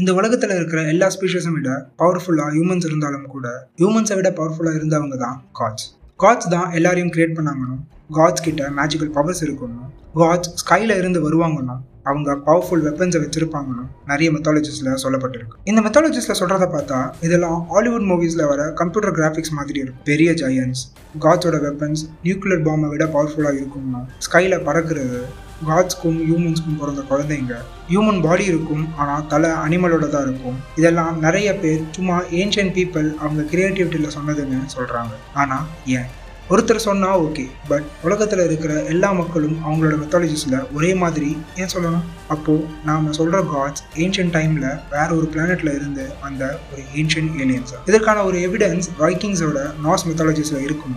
இந்த உலகத்தில் இருக்கிற எல்லா ஸ்பீஷஸும் விட பவர்ஃபுல்லாக ஹியூமன்ஸ் இருந்தாலும் கூட ஹியூமன்ஸை விட பவர்ஃபுல்லாக இருந்தவங்க தான் காட்ஸ் காட்ஸ் தான் எல்லாரையும் கிரியேட் பண்ணாங்கணும். காட்ஸ் கிட்ட மேஜிக்கல் பவர்ஸ் இருக்கணும். காட்ஸ் ஸ்கைல இருந்து வருவாங்கணும். அவங்க பவர்ஃபுல் வெப்பன்ஸை வச்சிருப்பாங்கன்னு நிறைய மெத்தாலஜிஸில் சொல்லப்பட்டிருக்கு. இந்த மெத்தாலஜிஸில் சொல்கிறத பார்த்தா இதெல்லாம் ஹாலிவுட் மூவிஸில் வர கம்ப்யூட்டர் கிராஃபிக்ஸ் மாதிரி இருக்கும். பெரிய ஜெயன்ஸ் காட்ஸோட வெப்பன்ஸ் நியூக்ளியர் பாம்பை விட பவர்ஃபுல்லாக இருக்கும்னா. ஸ்கைல பறக்கிறது காட்ஸ்க்கும் ஹியூமன்ஸ்க்கும் பிறந்த குழந்தைங்க. ஹியூமன் பாடி இருக்கும் ஆனால் தலை அனிமலோட தான் இருக்கும். இதெல்லாம் நிறைய பேர் சும்மா ஏன்ஷியன் பீப்புள் அவங்க கிரியேட்டிவிட்டியில் சொன்னதுன்னு சொல்கிறாங்க ஆனால் ஏன்? ஒருத்தர் சொன்னால் ஓகே பட் உலகத்தில் இருக்கிற எல்லா மக்களும் அவங்களோட மெத்தாலஜிஸில் ஒரே மாதிரி ஏன் சொல்லணும்? அப்போது நாம் சொல்கிற காட்ஸ் ஏன்ஷியன் டைமில் வேற ஒரு பிளானெட்டில் இருந்து வந்த ஒரு ஏன்ஷியன் ஏலியன்ஸ் இதற்கான ஒரு எவிடன்ஸ் வைக்கிங்ஸோட நாஸ் மெத்தாலஜிஸில் இருக்கும்?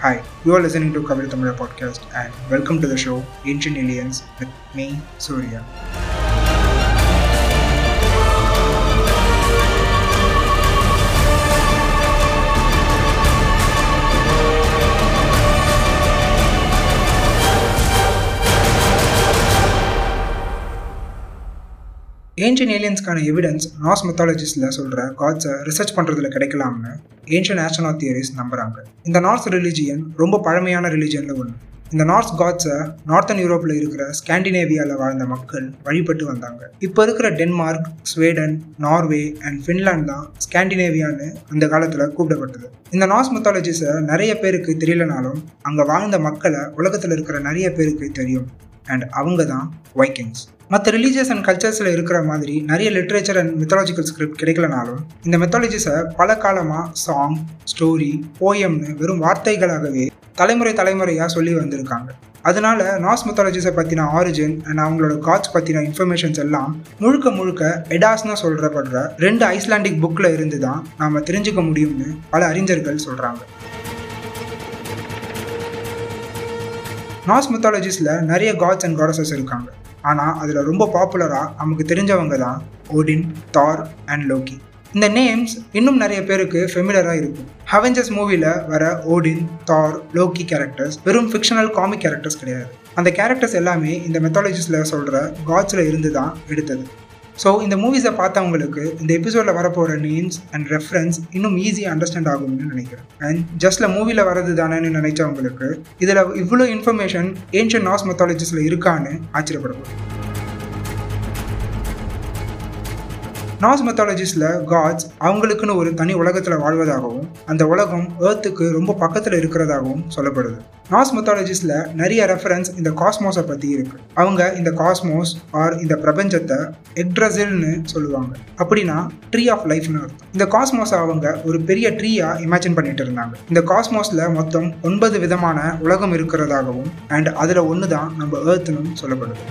Hi, you are listening to Kavil Tamila podcast and welcome to the show Ancient Aliens with me, Surya. Ancient ஏலியன்ஸ்க்கான evidence Norse மெத்தாலஜிஸில் சொல்கிற காட்ஸை ரிசர்ச் பண்ணுறதுல கிடைக்கலாம்னு ஏன்ஷியன் ஆஸ்ட்ரோனாட் தியரிஸ் நம்புகிறாங்க இந்த நார்ஸ் ரிலிஜியன் ரொம்ப பழமையான ரிலிஜியனில் ஒன்று இந்த நார்த் காட்ஸை நார்த்தன் யூரோப்பில் இருக்கிற ஸ்காண்டினேவியாவில் வாழ்ந்த மக்கள் வழிபட்டு வந்தாங்க. இப்போ இருக்கிற Denmark Sweden Norway and Finland தான் ஸ்காண்டினேவியான்னு அந்த காலத்தில் கூப்பிடப்பட்டது. இந்த நார்ஸ் மெத்தாலஜிஸை நிறைய பேருக்கு தெரியலனாலும் அங்கே வாழ்ந்த மக்களை உலகத்தில் இருக்கிற நிறைய பேருக்கு தெரியும். அண்ட் அவங்க தான் வைக்கிங்ஸ் மற்ற ரிலீஜியஸ் அண்ட் கல்ச்சர்ஸில் இருக்கிற மாதிரி நிறைய லிட்ரேச்சர் அண்ட் மெத்தாலஜிக்கல் ஸ்கிரிப்ட் கிடைக்கலனாலும் இந்த மெத்தாலஜிஸை பல காலமாக சாங் ஸ்டோரி போயம்னு வெறும் வார்த்தைகளாகவே தலைமுறை தலைமுறையாக சொல்லி வந்திருக்காங்க. அதனால நாஸ் மெத்தாலஜிஸை பற்றின ஆரிஜின் அண்ட் அவங்களோட காட்ஸ் பற்றின இன்ஃபர்மேஷன்ஸ் எல்லாம் முழுக்க முழுக்க எடாஸ்னு சொல்கிறப்படுற ரெண்டு ஐஸ்லாண்டிக் புக்கில் இருந்து தான் நாம் தெரிஞ்சுக்க முடியும்னு பல அறிஞர்கள் சொல்கிறாங்க நாஸ் மெத்தாலஜிஸில் நிறைய காட்ஸ் அண்ட் காடஸஸ் இருக்காங்க. ஆனால் அதில் ரொம்ப பாப்புலராக நமக்கு தெரிஞ்சவங்க தான் ஓடின் தார் அண்ட் லோக்கி இந்த நேம்ஸ் இன்னும் நிறைய பேருக்கு ஃபெமிலராக இருக்கும். ஹவெஞ்சர்ஸ் மூவியில் வர ஓடின் தார் லோக்கி கேரக்டர்ஸ் வெறும் ஃபிக்ஷனல் காமிக் கேரக்டர்ஸ் கிடையாது. அந்த கேரக்டர்ஸ் எல்லாமே இந்த மெத்தாலஜிஸில் சொல்கிற காட்ஸில் இருந்து தான் எடுத்தது. ஸோ இந்த மூவிஸை பார்த்தவங்களுக்கு இந்த எபிசோடில் வரப்போகிற நேம்ஸ் அண்ட் ரெஃபரன்ஸ் இன்னும் ஈஸியாக அண்டர்ஸ்டாண்ட் ஆகும்னு நினைக்கிறேன். அண்ட் ஜஸ்ட்டில் மூவியில் வரது தானேன்னு நினைச்சவங்களுக்கு இதில் இவ்வளோ இன்ஃபர்மேஷன் ஏன்ஷியன் நாஸ் மெத்தாலஜிஸில் இருக்கான்னு ஆச்சரியப்படப்படுது நாஸ் மெத்தாலஜிஸில் காட்ஸ் அவங்களுக்குன்னு ஒரு தனி உலகத்தில் வாழ்வதாகவும் அந்த உலகம் ஏர்த்துக்கு ரொம்ப பக்கத்தில் இருக்கிறதாகவும் சொல்லப்படுது. நாஸ் மெத்தாலஜிஸில் நிறைய ரெஃபரன்ஸ் இந்த காஸ்மோஸை பற்றி இருக்குது அவங்க இந்த காஸ்மோஸ் ஆர் இந்த பிரபஞ்சத்தை எக்ட்ரசில்னு சொல்லுவாங்க. அப்படின்னா ட்ரீ ஆஃப் லைஃப்னு அர்த்தம். இந்த காஸ்மோஸை அவங்க ஒரு பெரிய ட்ரீயாக இமேஜின் பண்ணிட்டு இருந்தாங்க. இந்த காஸ்மோஸில் மொத்தம் ஒன்பது விதமான உலகம் இருக்கிறதாகவும் அண்ட் அதில் ஒன்று தான் நம்ம ஏர்த்துன்னு சொல்லப்படுது.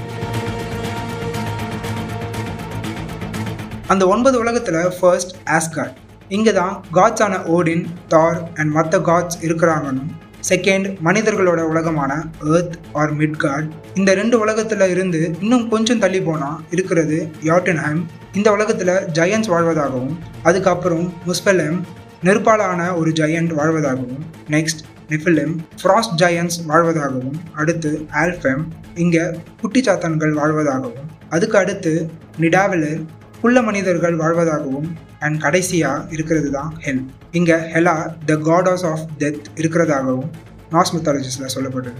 அந்த ஒன்பது உலகத்தில் ஃபர்ஸ்ட் ஆஸ்கார்ட் இங்கே தான் காட்ஸான ஓடின் தார் அண்ட் மற்ற காட்ஸ் இருக்கிறாங்கன்னு செகண்ட் மனிதர்களோட உலகமான ஏர்த் ஆர் மிட்கார்ட் இந்த ரெண்டு உலகத்தில் இருந்து இன்னும் கொஞ்சம் தள்ளி போனால் இருக்கிறது யாட்டன்ஹாம் இந்த உலகத்தில் ஜெயன்ஸ் வாழ்வதாகவும் அதுக்கப்புறம் முஸ்பெலம் நெருப்பாலான ஒரு ஜயண்ட் வாழ்வதாகவும் நெக்ஸ்ட் நெஃபிலிம் ஃப்ராஸ்ட் ஜயன்ஸ் வாழ்வதாகவும் அடுத்து ஆல்ஃபெம் இங்கே குட்டிச்சாத்தான்கள் வாழ்வதாகவும் அதுக்கு அடுத்து நிடாவிலர் உள்ள மனிதர்கள் வாழ்வதாகவும் அண்ட் கடைசியாக இருக்கிறது தான் ஹெல் இங்கே Hela the goddess of death இருக்கிறதாகவும் நாஸ் மித்தாலஜிஸில் சொல்லப்பட்டது.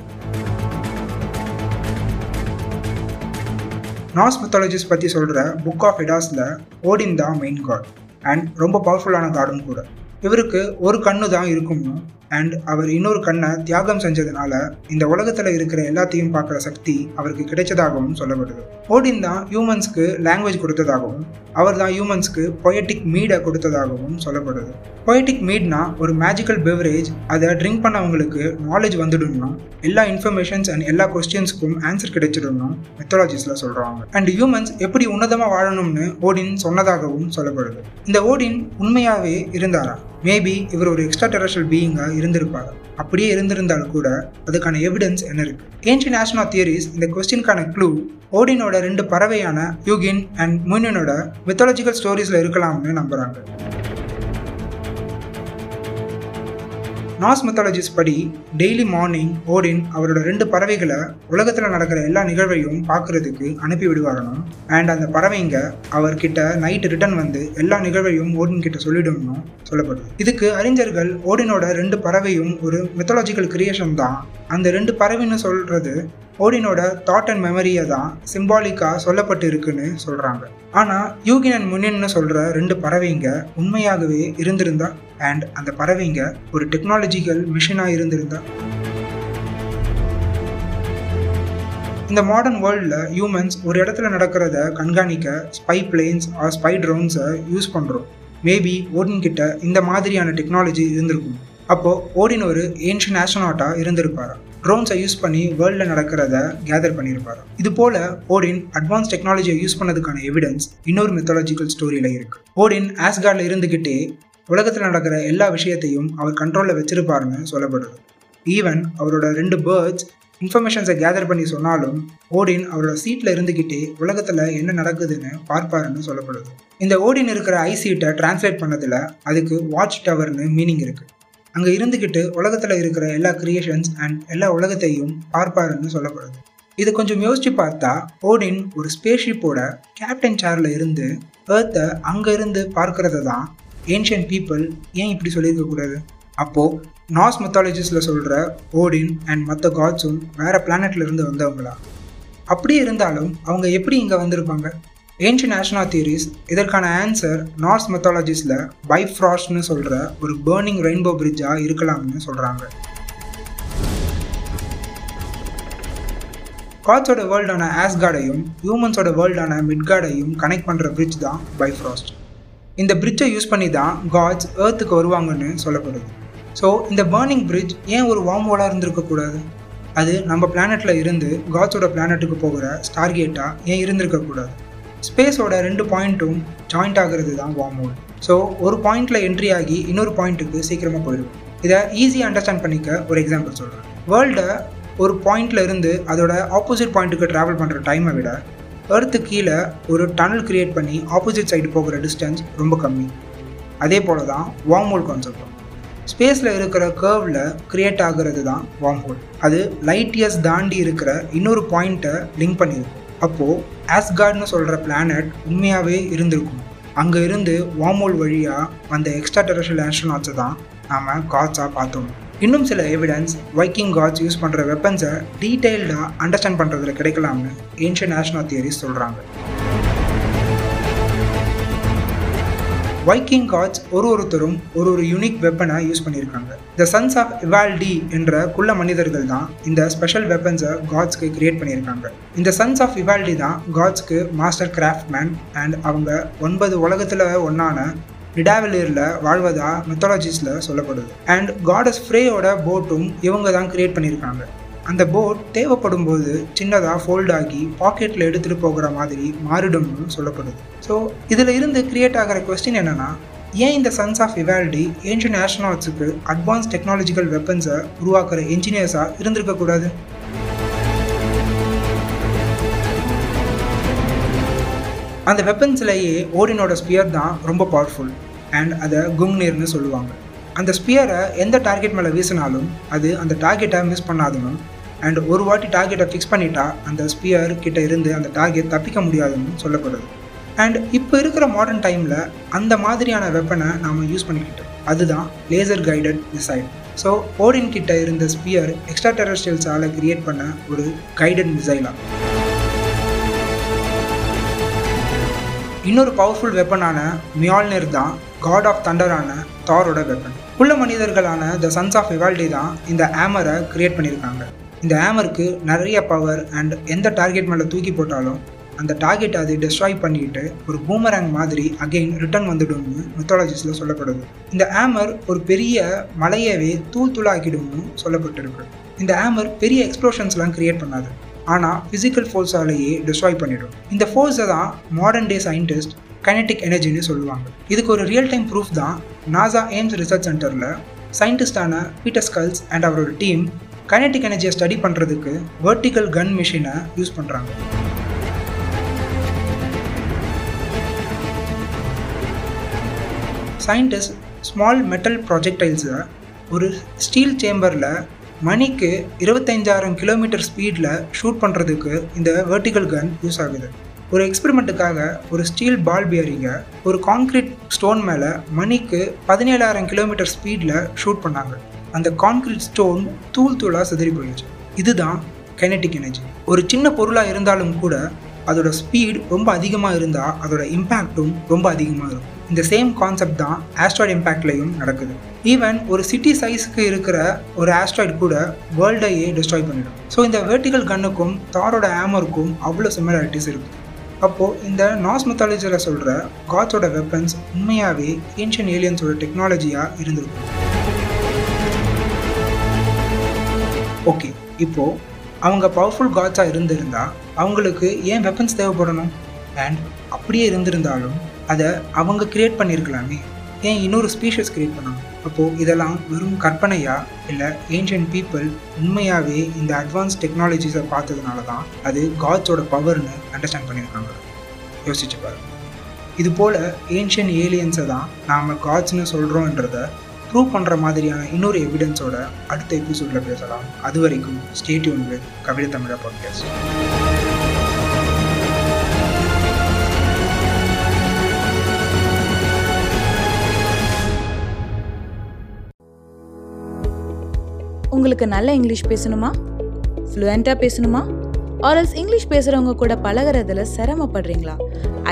நாஸ் மித்தாலஜிஸ் பற்றி சொல்கிற புக் ஆஃப் இடாஸில் ஓடின் தான் மெயின் காட் அண்ட் ரொம்ப பவர்ஃபுல்லான காடும் கூட. இவருக்கு ஒரு கண்ணு தான் இருக்கும்னு அண்ட் அவர் இன்னொரு கண்ணை தியாகம் செஞ்சதுனால இந்த உலகத்தில் இருக்கிற எல்லாத்தையும் பார்க்குற சக்தி அவருக்கு கிடைச்சதாகவும் சொல்லப்படுது. ஓடின் தான் ஹியூமன்ஸ்க்கு லாங்குவேஜ் கொடுத்ததாகவும் அவர் தான் ஹியூமன்ஸ்க்கு பொயட்டிக் மீடை கொடுத்ததாகவும் சொல்லப்படுது. பொயட்டிக் மீட்னா ஒரு மேஜிக்கல் பெவரேஜ் அதை ட்ரிங்க் பண்ணவங்களுக்கு நாலேஜ் வந்துடும்னா எல்லா இன்ஃபர்மேஷன்ஸ் அண்ட் எல்லா கொஸ்டின்ஸ்க்கும் ஆன்சர் கிடைச்சிடும்னா மெத்தடாலஜிஸில் சொல்கிறாங்க அண்ட் ஹியூமன்ஸ் எப்படி உன்னதமாக வாழணும்னு ஓடின் சொன்னதாகவும் சொல்லப்படுது. இந்த ஓடின் உண்மையாகவே இருந்தாரா? மேபி இவர் ஒரு எக்ஸ்ட்ரா டெரஸ்ட்ரல் பீயிங்காக இருந்திருப்பார். அப்படியே இருந்திருந்தால் கூட அதுக்கான எவிடன்ஸ் என்ன இருக்கு? ஏன்ஷியன் ஆஸ்ட்ரோனா தியரிஸ் இந்த கொஸ்டினுக்கான க்ளூ ஓடினோட ரெண்டு பறவையான யூகின் அண்ட் முனியனோட மித்தாலஜிக்கல் ஸ்டோரிஸில் இருக்கலாம்னு நம்புகிறாங்க நாஸ் மெத்தாலஜிஸ் படி டெய்லி மார்னிங் ஓடின் அவரோட ரெண்டு பறவைகளை உலகத்தில் நடக்கிற எல்லா நிகழ்வையும் பார்க்கறதுக்கு அனுப்பி விடுவாரணும் அண்ட் அந்த பறவைங்க அவர்கிட்ட நைட் ரிட்டர்ன் வந்து எல்லா நிகழ்வையும் ஓடின் கிட்ட சொல்லிடும்னு சொல்லப்படுது இதுக்கு அறிஞர்கள் ஓடினோட ரெண்டு பறவையும் ஒரு மெத்தாலஜிக்கல் கிரியேஷன் தான். அந்த ரெண்டு பறவைன்னு சொல்றது ஓடினோட தாட் அண்ட் மெமரியை தான் சிம்பாலிக்காக சொல்லப்பட்டு இருக்குன்னு சொல்கிறாங்க ஆனால் யூகின் அண்ட் முனின்னு சொல்கிற ரெண்டு பறவைங்க உண்மையாகவே இருந்திருந்தா அண்ட் அந்த பறவைங்க ஒரு டெக்னாலஜிக்கல் மிஷினாக இருந்திருந்தா. இந்த மாடர்ன் வேர்ல்டில் ஹியூமன்ஸ் ஒரு இடத்துல நடக்கிறத கண்காணிக்க ஸ்பை பிளேன்ஸ் ஆர் ஸ்பை ட்ரோன்ஸை யூஸ் பண்ணுறோம் மேபி ஓடின் கிட்ட இந்த மாதிரியான டெக்னாலஜி இருந்திருக்கும். அப்போது ஓடின் ஒரு ஏன்ஷியன் ஆஸ்ட்ரோனாட்டாக இருந்திருப்பாரா? ட்ரோன்ஸை யூஸ் பண்ணி வேர்ல்டில் நடக்கிறத கேதர் பண்ணியிருப்பாரு இது போல ஓடின் அட்வான்ஸ் டெக்னாலஜியை யூஸ் பண்ணதுக்கான எவிடன்ஸ் இன்னொரு மெத்தாலஜிக்கல் ஸ்டோரியில் இருக்கு. ஓடின் ஆஸ்கார்டில் இருந்துக்கிட்டே உலகத்தில் நடக்கிற எல்லா விஷயத்தையும் அவர் கண்ட்ரோலில் வச்சிருப்பாருன்னு சொல்லப்படுது. ஈவன் அவரோட ரெண்டு பேர்ட்ஸ் இன்ஃபர்மேஷன்ஸை கேதர் பண்ணி சொன்னாலும் ஓடின் அவரோட சீட்டில் இருந்துக்கிட்டே உலகத்தில் என்ன நடக்குதுன்னு பார்ப்பாருன்னு சொல்லப்படுது. இந்த ஓடின் இருக்கிற ஐ சீட்டை டிரான்ஸ்லேட் பண்ணதில் அதுக்கு வாட்ச் டவர்னு மீனிங் இருக்குது அங்கே இருந்துக்கிட்டு உலகத்தில் இருக்கிற எல்லா கிரியேஷன்ஸ் அண்ட் எல்லா உலகத்தையும் பார்ப்பாருன்னு சொல்லப்படுது. இது கொஞ்சம் யோசிச்சு பார்த்தா ஓடின் ஒரு ஸ்பேஸ்ஷிப்போட கேப்டன் சேரில் இருந்து ஏர்த்தை அங்கேருந்து பார்க்கறத தான் ஏன்ஷியன் பீப்புள் ஏன் இப்படி சொல்லியிருக்கக்கூடாது அப்போது நாஸ் மெத்தாலஜிஸில் சொல்கிற ஓடின் அண்ட் மற்ற காட்ஸும் வேறு பிளானட்லேருந்து வந்தவங்களா? அப்படி இருந்தாலும் அவங்க எப்படி இங்கே வந்திருப்பாங்க? ஏன்ஷியன் ஆஷ்னா தியரிஸ் இதற்கான ஆன்சர் நார்ஸ் மெத்தாலஜிஸில் பைஃப்ராஸ்ட்னு சொல்கிற ஒரு பேர்னிங் ரெயின்போ பிரிட்ஜாக இருக்கலாம்னு சொல்கிறாங்க காட்ஸோட வேர்ல்டான ஆஸ்கார்டையும் ஹியூமன்ஸோட வேர்ல்டான மிட்கார்டையும் கனெக்ட் பண்ணுற பிரிட்ஜ் தான் பைஃப்ராஸ்ட் இந்த பிரிட்ஜை யூஸ் பண்ணி தான் காட்ஸ் ஏர்த்துக்கு வருவாங்கன்னு சொல்லப்படுது. ஸோ இந்த பேர்னிங் பிரிட்ஜ் ஏன் ஒரு வார்ம் ஹோலாக இருந்திருக்கக்கூடாது? அது நம்ம பிளானெட்டில் இருந்து காட்ஸோட பிளானெட்டுக்கு போகிற ஸ்டார்கேட்டாக ஏன் இருந்திருக்கக்கூடாது? ஸ்பேஸோட ரெண்டு பாயிண்ட்டும் ஜாயிண்ட் ஆகிறது தான் வார்ம் ஹோல் ஸோ ஒரு பாயிண்டில் என்ட்ரி ஆகி இன்னொரு பாயிண்ட்டுக்கு சீக்கிரமாக போயிடும். இதை ஈஸியாக அண்டர்ஸ்டாண்ட் பண்ணிக்க ஒரு எக்ஸாம்பிள் சொல்கிறேன் வேர்ல்டை ஒரு பாயிண்டில் இருந்து அதோட ஆப்போசிட் பாயிண்ட்டுக்கு ட்ராவல் பண்ணுற டைமை விட எர்த்து கீழே ஒரு டனல் க்ரியேட் பண்ணி ஆப்போசிட் சைடு போகிற டிஸ்டன்ஸ் ரொம்ப கம்மி. அதே போல தான் வார்ம் ஹோல் கான்செப்டும் ஸ்பேஸில் இருக்கிற கேர்வில் க்ரியேட் ஆகிறது தான் வார்ம் ஹோல் அது லைட் இயர்ஸ் தாண்டி இருக்கிற இன்னொரு பாயிண்ட்டை லிங்க் பண்ணியிருக்கும் அப்போது ஆஸ்கார்ட்னு சொல்கிற பிளானட் உண்மையாகவே இருந்திருக்கும். அங்கே இருந்து வார்ம் ஹோல் வழியாக வந்த எக்ஸ்ட்ரா டெரஷியல் ஆஸ்ட்ரோனாட்ஸை தான் நாம் காட்ஸாக பார்த்தோம். இன்னும் சில எவிடன்ஸ் வைக்கிங் காட்ஸ் யூஸ் பண்ணுற வெப்பன்ஸை டீட்டெயில்டாக அண்டர்ஸ்டாண்ட் பண்ணுறதுல கிடைக்கலாம்னு ஏன்ஷியன் நேஷனல் தியரிஸ் சொல்கிறாங்க வைக்கிங் காட்ஸ் ஒரு ஒருத்தரும் ஒரு ஒரு யூனிக் வெப்பனை யூஸ் பண்ணியிருக்காங்க. த சன்ஸ் ஆஃப் இவால்டி என்ற குள்ள மனிதர்கள் தான் இந்த ஸ்பெஷல் வெப்பன்ஸை காட்ஸ்க்கு கிரியேட் பண்ணியிருக்காங்க. இந்த சன்ஸ் ஆஃப் இவால்டி தான் காட்ஸ்க்கு மாஸ்டர் கிராஃப்ட் மேன் அண்ட் அவங்க ஒன்பது உலகத்தில் ஒன்றான நிடாவலியரில் வாழ்வதா மெத்தாலஜிஸில் சொல்லப்படுது. அண்ட் காடஸ் ஃப்ரேயோட போட்டும் இவங்க தான் கிரியேட் பண்ணியிருக்காங்க. அந்த போட் தேவைப்படும் போது சின்னதாக ஃபோல்ட் ஆகி பாக்கெட்டில் எடுத்துகிட்டு போகிற மாதிரி மாறிடும்னு சொல்லப்படுது. ஸோ இதில் இருந்து கிரியேட் ஆகிற கொஸ்டின் என்னென்னா ஏன் இந்த சன்ஸ் ஆஃப் இவால்டி ஏன்ஷியன் ஆஸ்ட்ரோனாட்ஸுக்கு அட்வான்ஸ் டெக்னாலஜிக்கல் வெப்பன்ஸை உருவாக்குற என்ஜினியர்ஸாக இருந்திருக்கக்கூடாது அந்த வெப்பன்ஸ்லேயே ஓடினோட ஸ்பியர் தான் ரொம்ப பவர்ஃபுல் அண்ட் அதை குங்னீர்னு சொல்லுவாங்க. அந்த ஸ்பியரை எந்த டார்கெட் மேலே வீசினாலும் அது அந்த டார்கெட்டை மிஸ் பண்ணாதணும் அண்ட் ஒரு வாட்டி டார்கெட்டை ஃபிக்ஸ் பண்ணிட்டா அந்த ஸ்பியர் கிட்ட இருந்து அந்த டார்கெட் தப்பிக்க முடியாதுன்னு சொல்லப்படுது. அண்ட் இப்போ இருக்கிற மாடர்ன் டைமில் அந்த மாதிரியான வெப்பனை நாம் யூஸ் பண்ணிக்கிட்டோம். அதுதான் laser guided missile so Odin கிட்ட இருந்த ஸ்பியர் எக்ஸ்ட்ரா டெரஸ்டியல்ஸால் கிரியேட் பண்ண ஒரு கைடட் மிசைலாக இன்னொரு பவர்ஃபுல் வெப்பனான மியால்னர் தான் காட் ஆஃப் தண்டரான தாரோட வெப்பன் உள்ள மனிதர்களான த சன்ஸ் ஆஃப் இவால்டி தான் இந்த ஆமரை கிரியேட் பண்ணியிருக்காங்க. இந்த ஆமருக்கு நிறைய பவர் அண்ட் எந்த டார்கெட் மேலே தூக்கி போட்டாலும் அந்த டார்கெட் அது டெஸ்ட்ராய் பண்ணிட்டு ஒரு பூமரேங் மாதிரி அகெயின் ரிட்டர்ன் வந்துடும்னு மெத்தாலஜிஸில் சொல்லப்படுது. இந்த ஆமர் ஒரு பெரிய மலையவே தூள் தூளாக்கிடும்னு சொல்லப்பட்டிருக்கு. இந்த ஆமர் பெரிய எக்ஸ்ப்ளோஷன்ஸ்லாம் கிரியேட் பண்ணாது. ஆனால் ஃபிசிக்கல் ஃபோர்ஸாலேயே டிஸ்ட்ராய் பண்ணிடும். இந்த ஃபோர்ஸை தான் மாடர்ன் டே சயின்டிஸ்ட் கைனட்டிக் எனர்ஜின்னு சொல்லுவாங்க. இதுக்கு ஒரு ரியல் டைம் ப்ரூஃப் தான் நாசா எய்ம்ஸ் ரிசர்ச் சென்டரில் சயின்டிஸ்டான பீட்டர் ஸ்கல்ஸ் அண்ட் அவரோட டீம் கைனட்டிக் எனர்ஜியை ஸ்டடி பண்ணுறதுக்கு வெர்டிக்கல் கன் மிஷினை யூஸ் பண்ணுறாங்க சயின்டிஸ்ட் ஸ்மால் மெட்டல் ப்ராஜெக்டைல்ஸை ஒரு ஸ்டீல் சேம்பரில் மணிக்கு இருபத்தைஞ்சாயிரம் கிலோமீட்டர் ஸ்பீடில் ஷூட் பண்ணுறதுக்கு இந்த வெர்டிக்கல் கன் யூஸ் ஆகுது. ஒரு எக்ஸ்பெரிமெண்ட்டுக்காக ஒரு ஸ்டீல் பால் பியரிங்கை ஒரு கான்க்ரீட் ஸ்டோன் மேலே மணிக்கு பதினேழாயிரம் கிலோமீட்டர் ஸ்பீடில் ஷூட் பண்ணாங்க. அந்த கான்க்ரீட் ஸ்டோன் தூள் தூளாக சிதறி போயிடுச்சு. இதுதான் கைனட்டிக் எனர்ஜி ஒரு சின்ன பொருளாக இருந்தாலும் கூட அதோட ஸ்பீட் ரொம்ப அதிகமாக இருந்தால் அதோட இம்பேக்டும் ரொம்ப அதிகமாக இருக்கும். இந்த சேம் கான்செப்ட் தான் ஆஸ்ட்ராய்டு இம்பேக்ட்லையும் நடக்குது. ஈவன் ஒரு சிட்டி சைஸ்க்கு இருக்கிற ஒரு ஆஸ்ட்ராய்டு கூட வேர்ல்டையே டிஸ்ட்ராய் பண்ணிடும். ஸோ இந்த வேர்ட்டிகல் கன்னுக்கும் தாரோட ஆமருக்கும் அவ்வளோ சிமிலாரிட்டிஸ் இருக்குது அப்போது இந்த நாஸ் மெத்தாலஜியில் சொல்கிற காட்ஸோட வெப்பன்ஸ் உண்மையாகவே ஏன்ஷியன் ஏலியன்ஸோட டெக்னாலஜியாக இருந்திருக்கும். ஓகே இப்போது அவங்க பவர்ஃபுல் காட்ஸாக இருந்திருந்தால் அவங்களுக்கு ஏன் வெப்பன்ஸ் தேவைப்படணும்? அண்ட் அப்படியே இருந்திருந்தாலும் அதை அவங்க கிரியேட் பண்ணியிருக்கலாமே ஏன் இன்னொரு ஸ்பீஷஸ் கிரியேட் பண்ணணும்? அப்போது இதெல்லாம் வெறும் கற்பனையா இல்லை ஏன்ஷியன் பீப்புள் உண்மையாகவே இந்த அட்வான்ஸ் டெக்னாலஜிஸை பார்த்ததுனால தான் அது காட்ஸோட பவர்னு அண்டர்ஸ்டாண்ட் பண்ணியிருக்காங்க. யோசிச்சு பாருங்க. இது போல் ஏன்ஷியன் ஏலியன்ஸை தான் நாம் காட்ஸ்னு சொல்கிறோன்றத ப்ரூவ் பண்ணுற மாதிரியான இன்னொரு எவிடன்ஸோட அடுத்த எபிசோடில் பேசலாம். அது வரைக்கும் ஸ்டேட்யூன் வித் கவிதை தமிழா பாட்காஸ்ட் உங்களுக்கு நல்ல இங்கிலீஷ் பேசணுமா? ஃப்ளூயண்ட்டாக பேசணுமா? ஆர்எல்ஸ் இங்கிலீஷ் பேசுகிறவங்க கூட பழகுறதுல சிரமப்படுறீங்களா?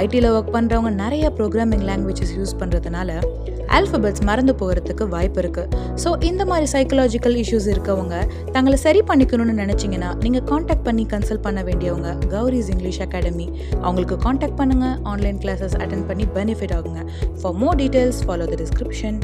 ஐடியில் ஒர்க் பண்ணுறவங்க நிறைய ப்ரோக்ராமிங் லாங்குவேஜஸ் யூஸ் பண்ணுறதுனால ஆல்ஃபபெட்ஸ் மறந்து போகிறதுக்கு வாய்ப்பு இருக்குது ஸோ இந்த மாதிரி சைக்கலாஜிக்கல் இஷ்யூஸ் இருக்கவங்க தங்களை சரி பண்ணிக்கணும்னு நினச்சிங்கன்னா நீங்கள் காண்டாக்ட் பண்ணி கன்சல்ட் பண்ண வேண்டியவங்க கௌரிஸ் இங்கிலீஷ் அகாடமி அவங்களுக்கு காண்டாக்ட் பண்ணுங்கள் ஆன்லைன் கிளாஸஸ் அட்டன் பண்ணி பெனிஃபிட் ஆகுங்க. For more details follow the description